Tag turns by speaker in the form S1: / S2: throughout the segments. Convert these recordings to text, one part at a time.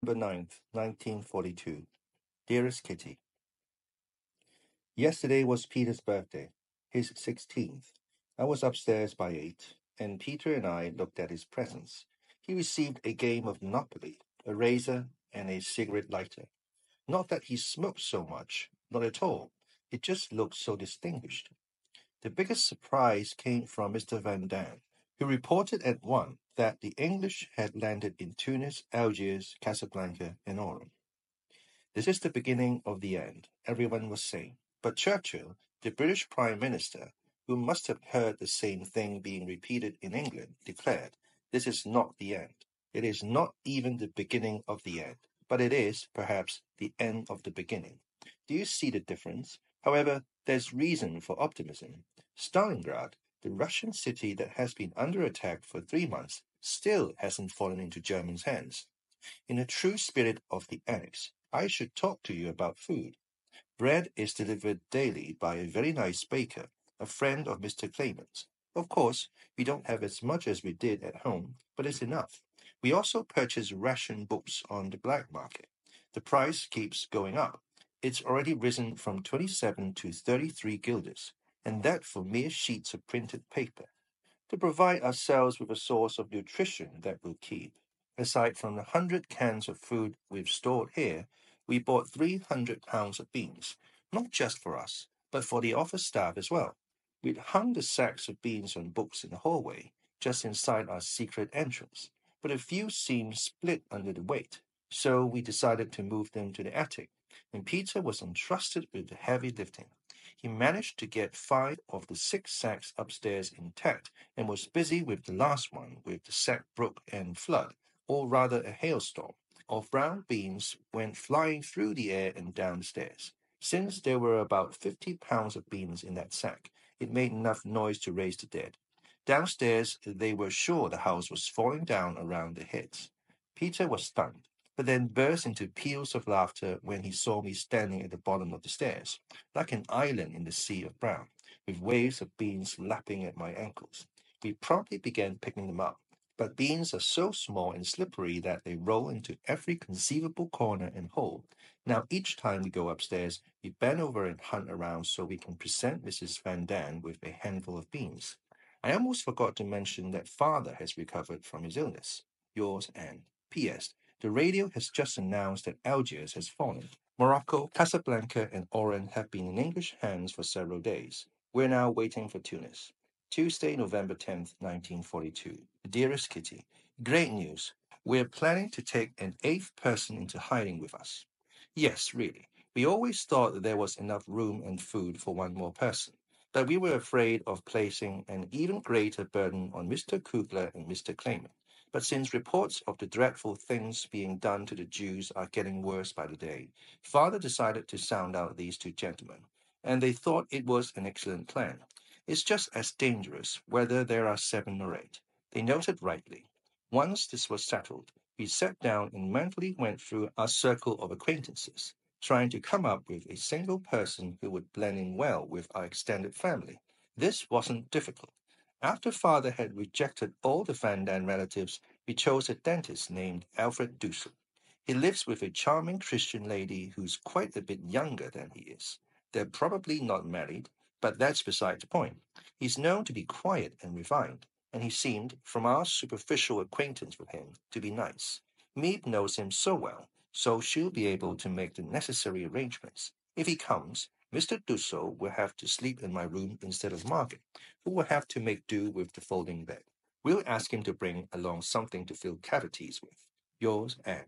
S1: November ninth, 1942. Dearest Kitty, Yesterday was Peter's birthday, his 16th. I was upstairs by 8, and Peter and I looked at his presents. He received a game of Monopoly, a razor, and a cigarette lighter. Not that he smoked so much, not at all. It just looked so distinguished. The biggest surprise came from Mr. Van Daan, who reported at one that the English had landed in Tunis, Algiers, Casablanca, and Oran. This is the beginning of the end, everyone was saying. But Churchill, the British Prime Minister, who must have heard the same thing being repeated in England, declared, This is not the end. It is not even the beginning of the end, but it is, perhaps, the end of the beginning. Do you see the difference? However, there's reason for optimism. Stalingrad, the Russian city that has been under attack for three months, still hasn't fallen into Germans' hands. In the true spirit of the Annex, I should talk to you about food. Bread is delivered daily by a very nice baker, a friend of Mr. Kleiman's. Of course, we don't have as much as we did at home, but it's enough. We also purchase ration books on the black market. The price keeps going up. It's already risen from 27 to 33 guilders, and that for mere sheets of printed paper to provide ourselves with a source of nutrition that will keep. Aside from the hundred cans of food we've stored here, we bought 300 pounds of beans, not just for us, but for the office staff as well. We'd hung the sacks of beans on books in the hallway, just inside our secret entrance, but a few seemed split under the weight, so we decided to move them to the attic, and Peter was entrusted with the heavy lifting. He managed to get five of the six sacks upstairs intact and was busy with the last one with the sack brook and flood, or rather a hailstorm, of brown beans went flying through the air and downstairs. Since there were about fifty pounds of beans in that sack, it made enough noise to raise the dead. Downstairs, they were sure the house was falling down around their heads. Peter was stunned, but then burst into peals of laughter when he saw me standing at the bottom of the stairs, like an island in the sea of brown, with waves of beans lapping at my ankles. We promptly began picking them up, but beans are so small and slippery that they roll into every conceivable corner and hole. Now, each time we go upstairs, we bend over and hunt around so we can present Mrs. Van Daan with a handful of beans. I almost forgot to mention that father has recovered from his illness. Yours, Anne. P.S. The radio has just announced that Algiers has fallen. Morocco, Casablanca, and Oran have been in English hands for several days. We're now waiting for Tunis. Tuesday, November 10th, 1942. Dearest Kitty, great news. We're planning to take an eighth person into hiding with us. Yes, really. We always thought that there was enough room and food for one more person, but we were afraid of placing an even greater burden on Mr. Kugler and Mr. Kleiman. But since reports of the dreadful things being done to the Jews are getting worse by the day, father decided to sound out these two gentlemen, and they thought it was an excellent plan. It's just as dangerous whether there are seven or eight. They noted rightly. Once this was settled, we sat down and mentally went through our circle of acquaintances, trying to come up with a single person who would blend in well with our extended family. This wasn't difficult. After father had rejected all the Van Daan relatives, we chose a dentist named Alfred Dussel. He lives with a charming Christian lady who's quite a bit younger than he is. They're probably not married, but that's beside the point. He's known to be quiet and refined, and he seemed, from our superficial acquaintance with him, to be nice. Miep knows him so well, so she'll be able to make the necessary arrangements. If he comes, Mr. Dussel will have to sleep in my room instead of Margaret, who will have to make do with the folding bed. We'll ask him to bring along something to fill cavities with. Yours, Anne.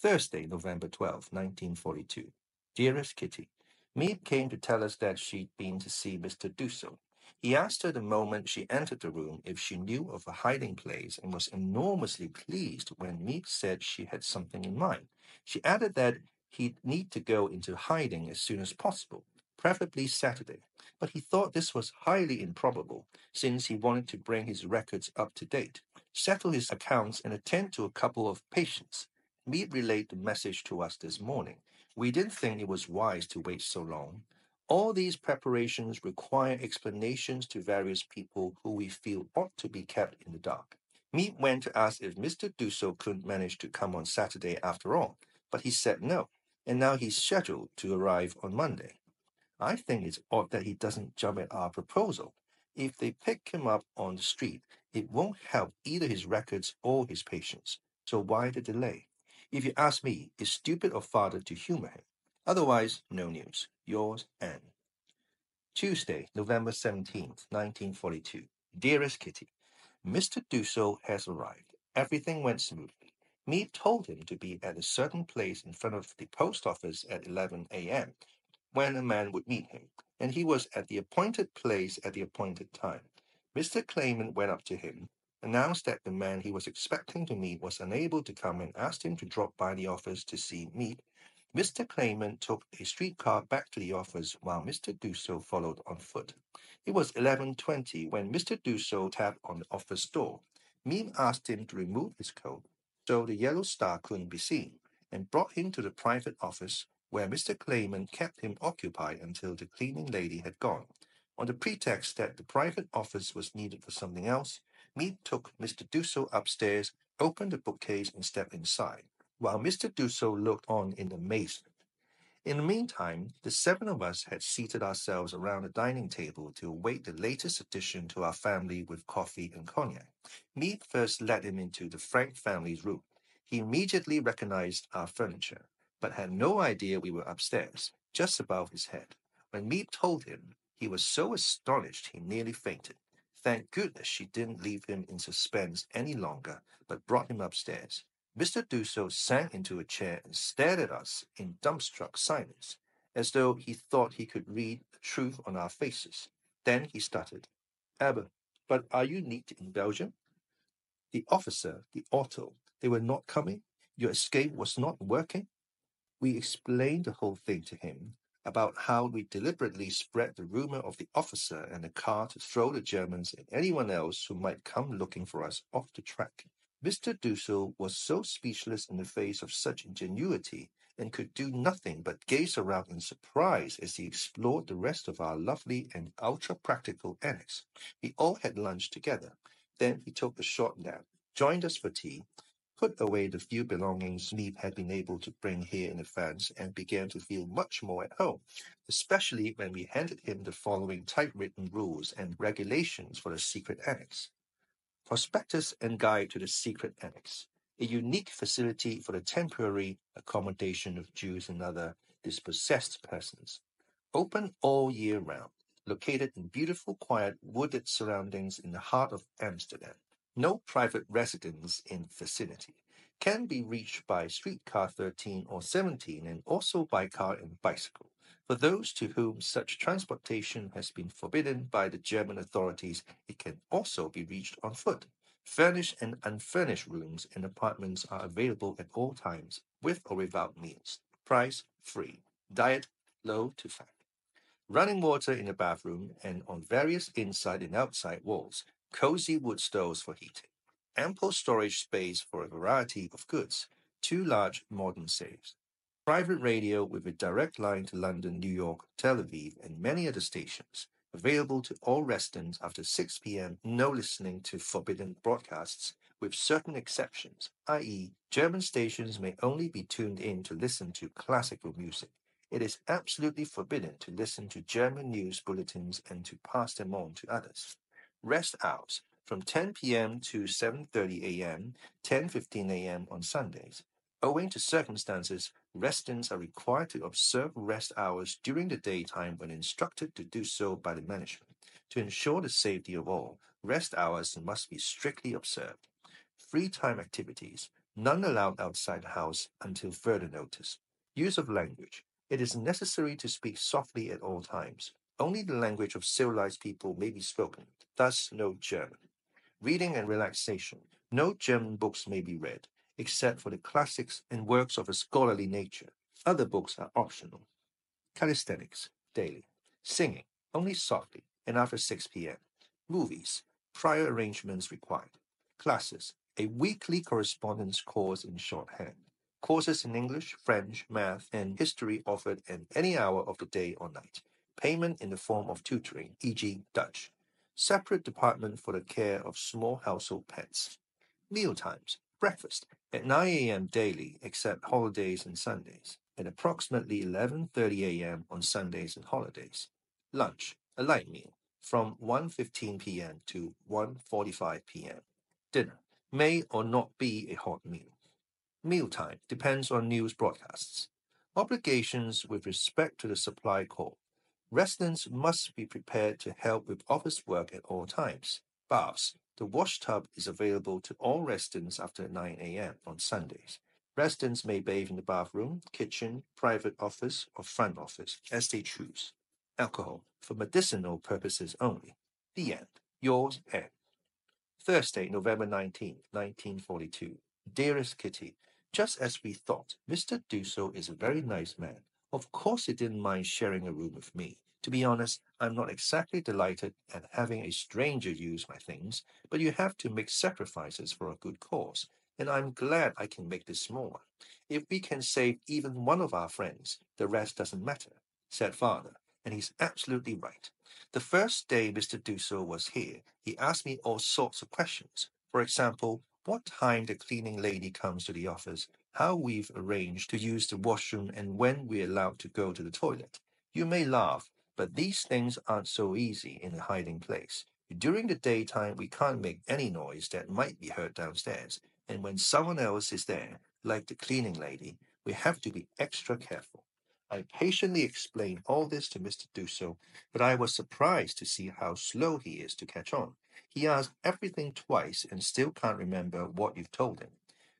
S1: Thursday, November twelfth, 1942. Dearest Kitty, Miep came to tell us that she'd been to see Mr. Dussel. He asked her the moment she entered the room if she knew of a hiding place and was enormously pleased when Miep said she had something in mind. She added that he'd need to go into hiding as soon as possible, preferably Saturday. But he thought this was highly improbable, since he wanted to bring his records up to date, settle his accounts, and attend to a couple of patients. Miep relayed the message to us this morning. We didn't think it was wise to wait so long. All these preparations require explanations to various people who we feel ought to be kept in the dark. Miep went to ask if Mr. Dussel couldn't manage to come on Saturday after all, but he said no, and now he's scheduled to arrive on Monday. I think it's odd that he doesn't jump at our proposal. If they pick him up on the street, it won't help either his records or his patients. So why the delay? If you ask me, it's stupid of father to humor him. Otherwise, no news. Yours, Anne. Tuesday, November 17th, 1942. Dearest Kitty, Mr. Dussel has arrived. Everything went smoothly. Miep told him to be at a certain place in front of the post office at 11 a.m when a man would meet him, and he was at the appointed place at the appointed time. Mr. Kleiman went up to him, announced that the man he was expecting to meet was unable to come, and asked him to drop by the office to see Miep. Mr. Kleiman took a streetcar back to the office while Mr. Dussel followed on foot. It was 11.20 when Mr. Dussel tapped on the office door. Miep asked him to remove his coat so the yellow star couldn't be seen, and brought him to the private office where Mr. Kleiman kept him occupied until the cleaning lady had gone. On the pretext that the private office was needed for something else, Miep took Mr. Dussel upstairs, opened the bookcase, and stepped inside, while Mr. Dussel looked on in amazement. In the meantime, the seven of us had seated ourselves around the dining table to await the latest addition to our family with coffee and cognac. Miep first led him into the Frank family's room. He immediately recognized our furniture but had no idea we were upstairs, just above his head. When Miep told him, he was so astonished he nearly fainted. Thank goodness she didn't leave him in suspense any longer, but brought him upstairs. Mr. Dussel sank into a chair and stared at us in dumbstruck silence, as though he thought he could read the truth on our faces. Then he stuttered, Abba, but are you neat in Belgium? The officer, the auto, they were not coming? Your escape was not working? We explained the whole thing to him about how we deliberately spread the rumor of the officer and the car to throw the Germans and anyone else who might come looking for us off the track. Mr. Dussel was so speechless in the face of such ingenuity and could do nothing but gaze around in surprise as he explored the rest of our lovely and ultra practical annex. We all had lunch together. Then he took a short nap, joined us for tea, put away the few belongings Miep had been able to bring here in advance and began to feel much more at home, especially when we handed him the following typewritten rules and regulations for the secret annex. Prospectus and Guide to the Secret Annex, a unique facility for the temporary accommodation of Jews and other dispossessed persons. Open all year round, located in beautiful, quiet, wooded surroundings in the heart of Amsterdam. No private residence in vicinity. Can be reached by streetcar 13 or 17 and also by car and bicycle. For those to whom such transportation has been forbidden by the German authorities, it can also be reached on foot. Furnished and unfurnished rooms and apartments are available at all times, with or without meals. Price free. Diet low to fat. Running water in the bathroom and on various inside and outside walls cozy wood stoves for heating, ample storage space for a variety of goods, two large modern safes, private radio with a direct line to London, New York, Tel Aviv, and many other stations, available to all residents after 6 p.m. No listening to forbidden broadcasts, with certain exceptions, i.e., German stations may only be tuned in to listen to classical music. It is absolutely forbidden to listen to German news bulletins and to pass them on to others rest hours from 10 p.m. to 7:30 a.m., 10:15 a.m. on Sundays. Owing to circumstances, residents are required to observe rest hours during the daytime when instructed to do so by the management. To ensure the safety of all, rest hours must be strictly observed. Free time activities, none allowed outside the house until further notice. Use of language. It is necessary to speak softly at all times. Only the language of civilized people may be spoken, thus no German. Reading and relaxation. No German books may be read, except for the classics and works of a scholarly nature. Other books are optional. Calisthenics, daily. Singing, only softly, and after 6 p.m. Movies, prior arrangements required. Classes, a weekly correspondence course in shorthand. Courses in English, French, math, and history offered at any hour of the day or night. Payment in the form of tutoring, e.g., Dutch. Separate department for the care of small household pets. Meal times. Breakfast at 9 a.m. daily, except holidays and Sundays. At approximately 11:30 a.m. on Sundays and holidays. Lunch, a light meal, from 1:15 p.m. to 1:45 p.m. Dinner may or not be a hot meal. Mealtime depends on news broadcasts. Obligations with respect to the supply call. Residents must be prepared to help with office work at all times. Baths. The wash tub is available to all residents after 9 a.m. on Sundays. Residents may bathe in the bathroom, kitchen, private office, or front office as they choose. Alcohol for medicinal purposes only. The end. Yours, Ed. Thursday, November 19th, 1942. Dearest Kitty, just as we thought, Mr. Dussel is a very nice man. Of course, he didn't mind sharing a room with me. To be honest, I'm not exactly delighted at having a stranger use my things, but you have to make sacrifices for a good cause, and I'm glad I can make this small one. If we can save even one of our friends, the rest doesn't matter, said father, and he's absolutely right. The first day Mr. Dussel was here, he asked me all sorts of questions. For example, what time the cleaning lady comes to the office, how we've arranged to use the washroom, and when we're allowed to go to the toilet. You may laugh, but these things aren't so easy in a hiding place. During the daytime, we can't make any noise that might be heard downstairs, and when someone else is there, like the cleaning lady, we have to be extra careful. I patiently explained all this to Mr. Dussel, but I was surprised to see how slow he is to catch on. He asked everything twice and still can't remember what you've told him.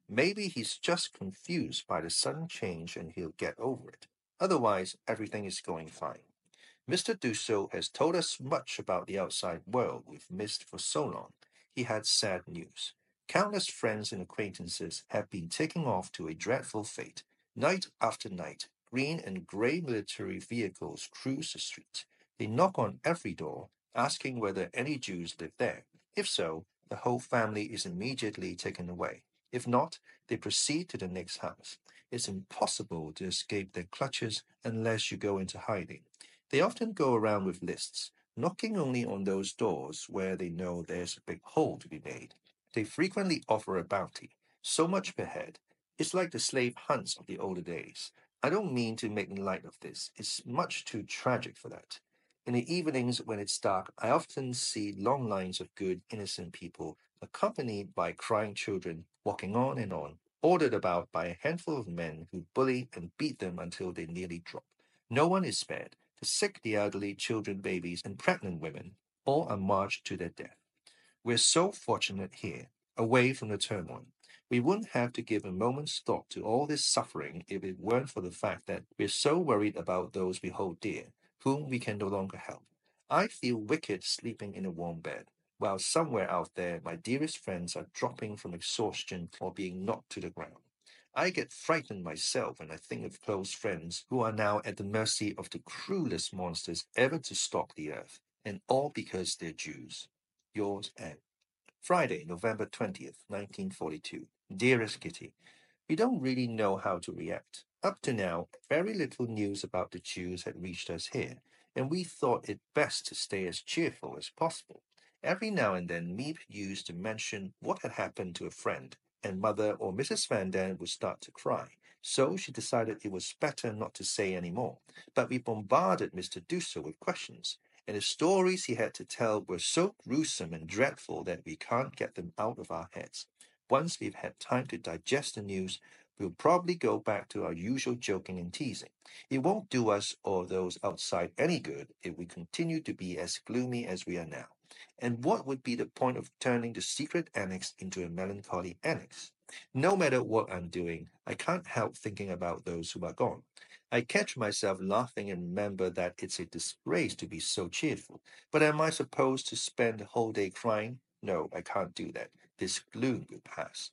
S1: Maybe he's just confused by the sudden change and he'll get over it. Otherwise, everything is going fine. Mr. Dussel has told us much about the outside world we've missed for so long. He had sad news. Countless friends and acquaintances have been taken off to a dreadful fate. Night after night, green and grey military vehicles cruise the street. They knock on every door, asking whether any Jews live there. If so, the whole family is immediately taken away. If not, they proceed to the next house. It's impossible to escape their clutches unless you go into hiding. They often go around with lists, knocking only on those doors where they know there's a big hole to be made. They frequently offer a bounty, so much per head. It's like the slave hunts of the older days. I don't mean to make light of this, it's much too tragic for that. In the evenings when it's dark, I often see long lines of good, innocent people, accompanied by crying children, walking on and on, ordered about by a handful of men who bully and beat them until they nearly drop. No one is spared. Sick, the elderly, children, babies, and pregnant women, all are marched to their death. We're so fortunate here, away from the turmoil. We wouldn't have to give a moment's thought to all this suffering if it weren't for the fact that we're so worried about those we hold dear, whom we can no longer help. I feel wicked sleeping in a warm bed, while somewhere out there my dearest friends are dropping from exhaustion or being knocked to the ground. I get frightened myself when I think of close friends who are now at the mercy of the cruelest monsters ever to stalk the earth, and all because they're Jews. Yours, Anne. Friday, November 20th, 1942. Dearest Kitty, we don't really know how to react. Up to now, very little news about the Jews had reached us here, and we thought it best to stay as cheerful as possible. Every now and then, Miep used to mention what had happened to a friend, and Mother or Mrs. Van Daan would start to cry. So she decided it was better not to say any more. But we bombarded Mr. Dussel with questions, and the stories he had to tell were so gruesome and dreadful that we can't get them out of our heads. Once we've had time to digest the news, we'll probably go back to our usual joking and teasing. It won't do us or those outside any good if we continue to be as gloomy as we are now. And what would be the point of turning the secret annex into a melancholy annex? No matter what I'm doing, I can't help thinking about those who are gone. I catch myself laughing and remember that it's a disgrace to be so cheerful. But am I supposed to spend the whole day crying? No, I can't do that. This gloom will pass.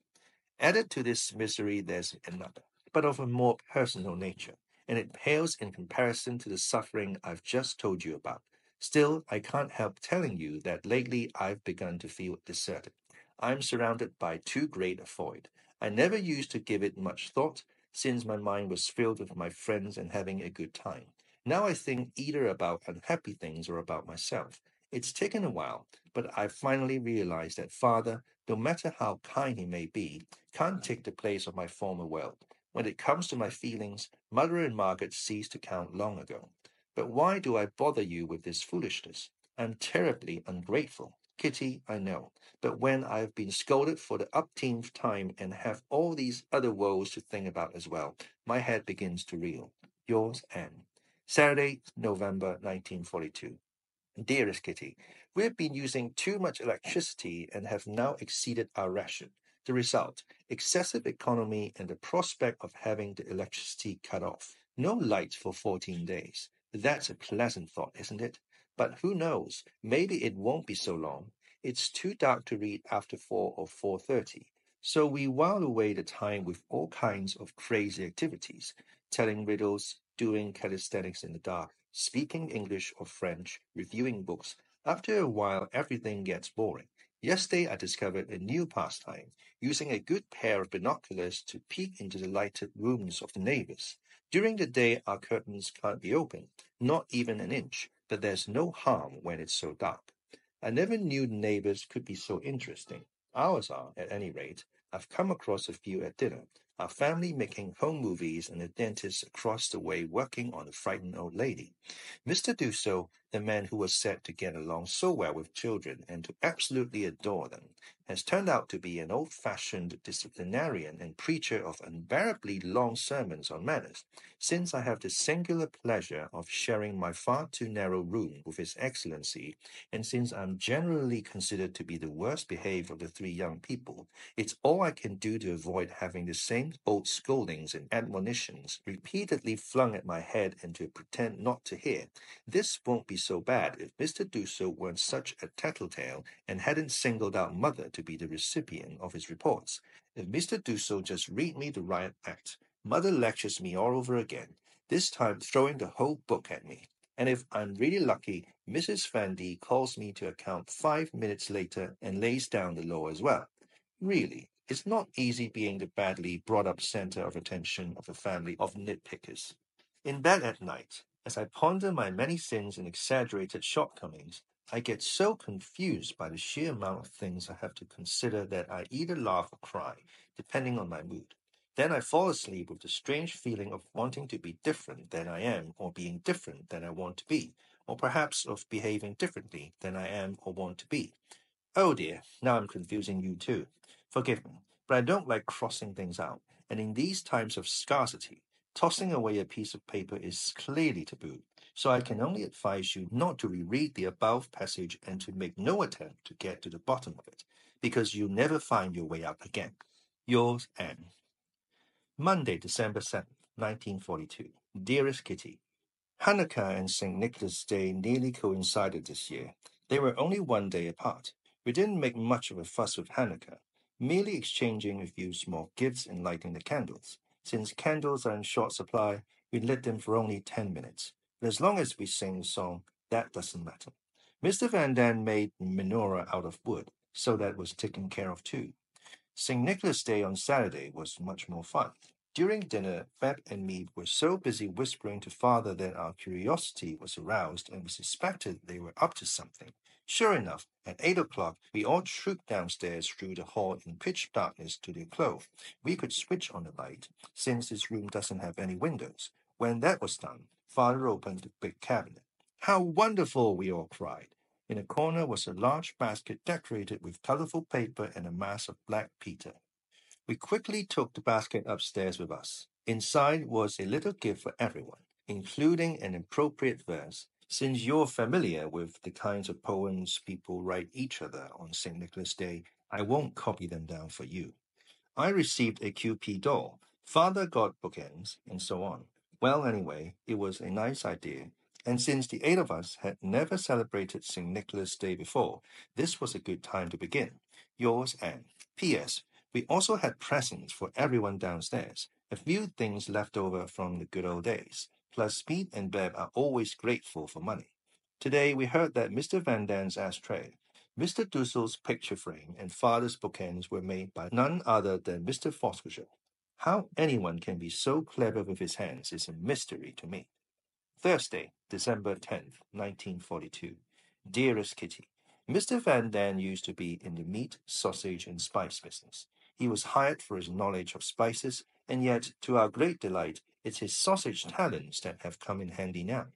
S1: Added to this misery, there's another, but of a more personal nature, and it pales in comparison to the suffering I've just told you about. Still, I can't help telling you that lately I've begun to feel deserted. I'm surrounded by too great a void. I never used to give it much thought, since my mind was filled with my friends and having a good time. Now I think either about unhappy things or about myself. It's taken a while, but I finally realized that father no matter how kind he may be, can't take the place of my former world. When it comes to my feelings, Mother and Margaret ceased to count long ago. But why do I bother you with this foolishness? I'm terribly ungrateful. Kitty, I know. But when I've been scolded for the upteenth time and have all these other woes to think about as well, my head begins to reel. Yours, Anne. Saturday, November 1942. Dearest Kitty, we have been using too much electricity and have now exceeded our ration. The result excessive economy and the prospect of having the electricity cut off. No light for 14 days. That's a pleasant thought, isn't it? But who knows? Maybe it won't be so long. It's too dark to read after 4 or 4:30. So we while away the time with all kinds of crazy activities, telling riddles, doing calisthenics in the dark, speaking English or French, reviewing books. After a while, everything gets boring. Yesterday, I discovered a new pastime, using a good pair of binoculars to peek into the lighted rooms of the neighbors. During the day, our curtains can't be opened, not even an inch, but there's no harm when it's so dark. I never knew neighbors could be so interesting. Ours are, at any rate. I've come across a few at dinner. Our family making home movies and a dentist across the way working on a frightened old lady. Mr. Dussel, the man who was said to get along so well with children and to absolutely adore them, has turned out to be an old-fashioned disciplinarian and preacher of unbearably long sermons on manners. Since I have the singular pleasure of sharing my far too narrow room with His Excellency, and since I'm generally considered to be the worst behaved of the three young people, it's all I can do to avoid having the same old scoldings and admonitions repeatedly flung at my head and to pretend not to hear. This won't be so bad if Mr. Dussel weren't such a tattletale and hadn't singled out Mother to be the recipient of his reports. If Mr. Dussel just read me the riot act, Mother lectures me all over again, this time throwing the whole book at me. And if I'm really lucky, Mrs. Van D calls me to account five minutes later and lays down the law as well. Really, it's not easy being the badly brought up center of attention of a family of nitpickers. In bed at night, as I ponder my many sins and exaggerated shortcomings, I get so confused by the sheer amount of things I have to consider that I either laugh or cry, depending on my mood. Then I fall asleep with the strange feeling of wanting to be different than I am, or being different than I want to be, or perhaps of behaving differently than I am or want to be. Oh dear, now I'm confusing you too. Forgive me, but I don't like crossing things out, and in these times of scarcity, tossing away a piece of paper is clearly taboo. So I can only advise you not to reread the above passage and to make no attempt to get to the bottom of it, because you'll never find your way out again. Yours, Anne. Monday, December 7th, 1942. Dearest Kitty, Hanukkah and St. Nicholas Day nearly coincided this year. They were only one day apart. We didn't make much of a fuss with Hanukkah, merely exchanging a few small gifts and lighting the candles. Since candles are in short supply, we lit them for only 10 minutes. But as long as we sing the song, that doesn't matter. Mr. Van Daan made menorah out of wood, so that was taken care of too. St. Nicholas Day on Saturday was much more fun. During dinner, Bep and Miep were so busy whispering to father that our curiosity was aroused and we suspected they were up to something. Sure enough, at eight o'clock, we all trooped downstairs through the hall in pitch darkness to the clove. We could switch on the light, since this room doesn't have any windows. When that was done, father opened the big cabinet. How wonderful! we all cried. In a corner was a large basket decorated with colorful paper and a mass of black Peter. We quickly took the basket upstairs with us. Inside was a little gift for everyone, including an appropriate verse. Since you're familiar with the kinds of poems people write each other on St. Nicholas Day, I won't copy them down for you. I received a Kewpie doll. Father got bookends, and so on. Well, anyway, it was a nice idea. And since the eight of us had never celebrated St. Nicholas Day before, this was a good time to begin. Yours, Anne. P.S. We also had presents for everyone downstairs, a few things left over from the good old days. Plus, Pete and Bep are always grateful for money. Today, we heard that Mr. Van Daan's ashtray, Mr. Dussel's picture frame, and father's bookends were made by none other than Mr. Voskuijl. How anyone can be so clever with his hands is a mystery to me. Thursday, December 10th, 1942. Dearest Kitty, Mr. Van Daan used to be in the meat, sausage, and spice business. He was hired for his knowledge of spices, and yet, to our great delight, it's his sausage talents that have come in handy now.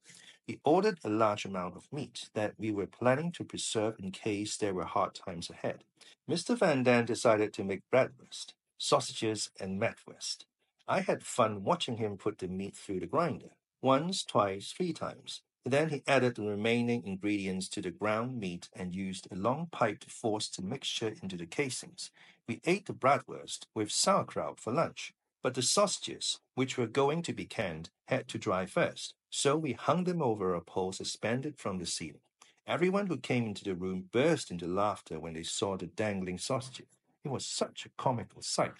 S1: We ordered a large amount of meat that we were planning to preserve in case there were hard times ahead. Mr. Van Daan decided to make bratwurst, sausages, and mettwurst. I had fun watching him put the meat through the grinder, once, twice, three times. Then he added the remaining ingredients to the ground meat and used a long pipe to force the mixture into the casings. We ate the bratwurst with sauerkraut for lunch, but the sausages, which were going to be canned, had to dry first, so we hung them over a pole suspended from the ceiling. Everyone who came into the room burst into laughter when they saw the dangling sausages. It was such a comical sight.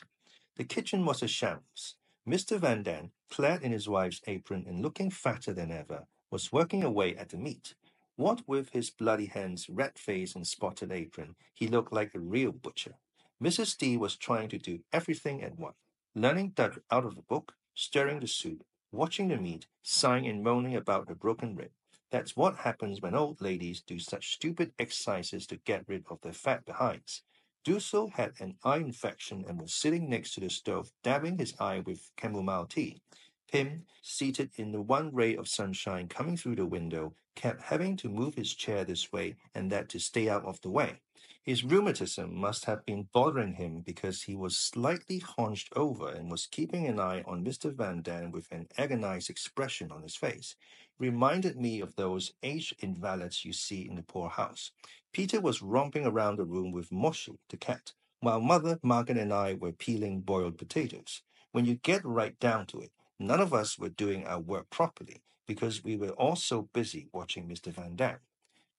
S1: The kitchen was a shambles. Mr. Van Daan, clad in his wife's apron and looking fatter than ever, was working away at the meat. What with his bloody hands, red face, and spotted apron, he looked like a real butcher. Mrs. D was trying to do everything at once, learning that out of the book, stirring the soup, watching the meat, sighing and moaning about the broken rib. That's what happens when old ladies do such stupid exercises to get rid of their fat behinds. Dussel had an eye infection and was sitting next to the stove, dabbing his eye with chamomile tea. Pim, seated in the one ray of sunshine coming through the window, kept having to move his chair this way and that to stay out of the way. His rheumatism must have been bothering him because he was slightly hunched over and was keeping an eye on Mr. Van Daan with an agonized expression on his face. Reminded me of those aged invalids you see in the poorhouse. Peter was romping around the room with Mouschi, the cat, while Mother, Margaret, and I were peeling boiled potatoes. When you get right down to it, none of us were doing our work properly because we were all so busy watching Mr. Van Daan.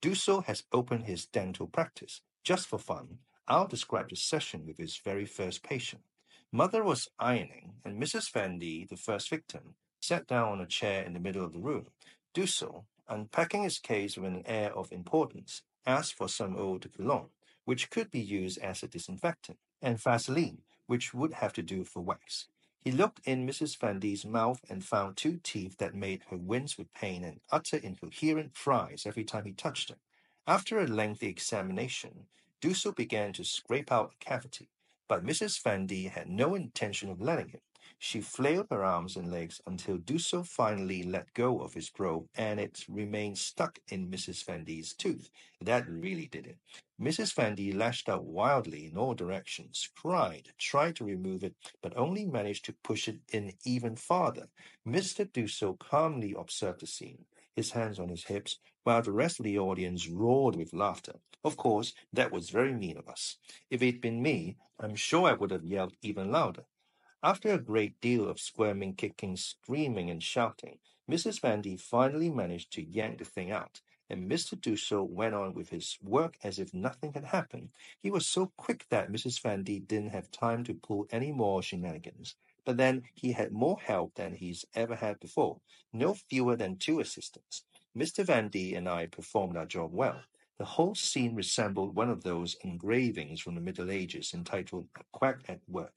S1: Dussel has opened his dental practice. Just for fun, I'll describe the session with his very first patient. Mother was ironing, and Mrs. Van D, the first victim, sat down on a chair in the middle of the room. Dussel, unpacking his case with an air of importance, asked for some eau de cologne, which could be used as a disinfectant, and Vaseline, which would have to do for wax. He looked in Mrs. Van D's mouth and found two teeth that made her wince with pain and utter incoherent cries every time he touched them. After a lengthy examination, Dussel began to scrape out a cavity, but Mrs. D had no intention of letting him. She flailed her arms and legs until Dussel finally let go of his probe and it remained stuck in Mrs. Van D's tooth. That really did it. Mrs. Van lashed out wildly in all directions, cried, tried to remove it, but only managed to push it in even farther. Mr. Dussel calmly observed the scene, his hands on his hips, while the rest of the audience roared with laughter. Of course, that was very mean of us. If it'd been me, I'm sure I would have yelled even louder. After a great deal of squirming, kicking, screaming, and shouting, Mrs. Van D finally managed to yank the thing out, and Mr. Dussel went on with his work as if nothing had happened. He was so quick that Mrs. Van didn't have time to pull any more shenanigans. But then he had more help than he's ever had before, no fewer than two assistants. Mr. Van and I performed our job well. The whole scene resembled one of those engravings from the Middle Ages entitled A Quack at Work.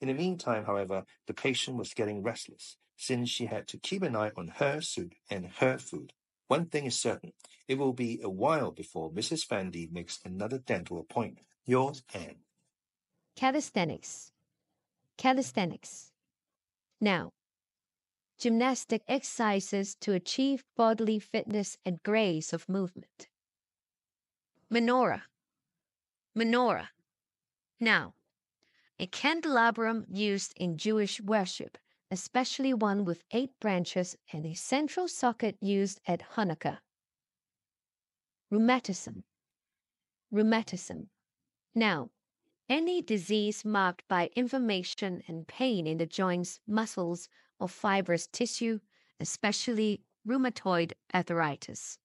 S1: In the meantime, however, the patient was getting restless, since she had to keep an eye on her soup and her food. One thing is certain, it will be a while before Mrs. Van makes another dental appointment. Yours, Anne.
S2: Calisthenics. Calisthenics. Now, gymnastic exercises to achieve bodily fitness and grace of movement. Menorah. Menorah. Now, a candelabrum used in Jewish worship, especially one with eight branches and a central socket used at Hanukkah. Rheumatism. Rheumatism. Now, any disease marked by inflammation and pain in the joints, muscles, or fibrous tissue, especially rheumatoid arthritis.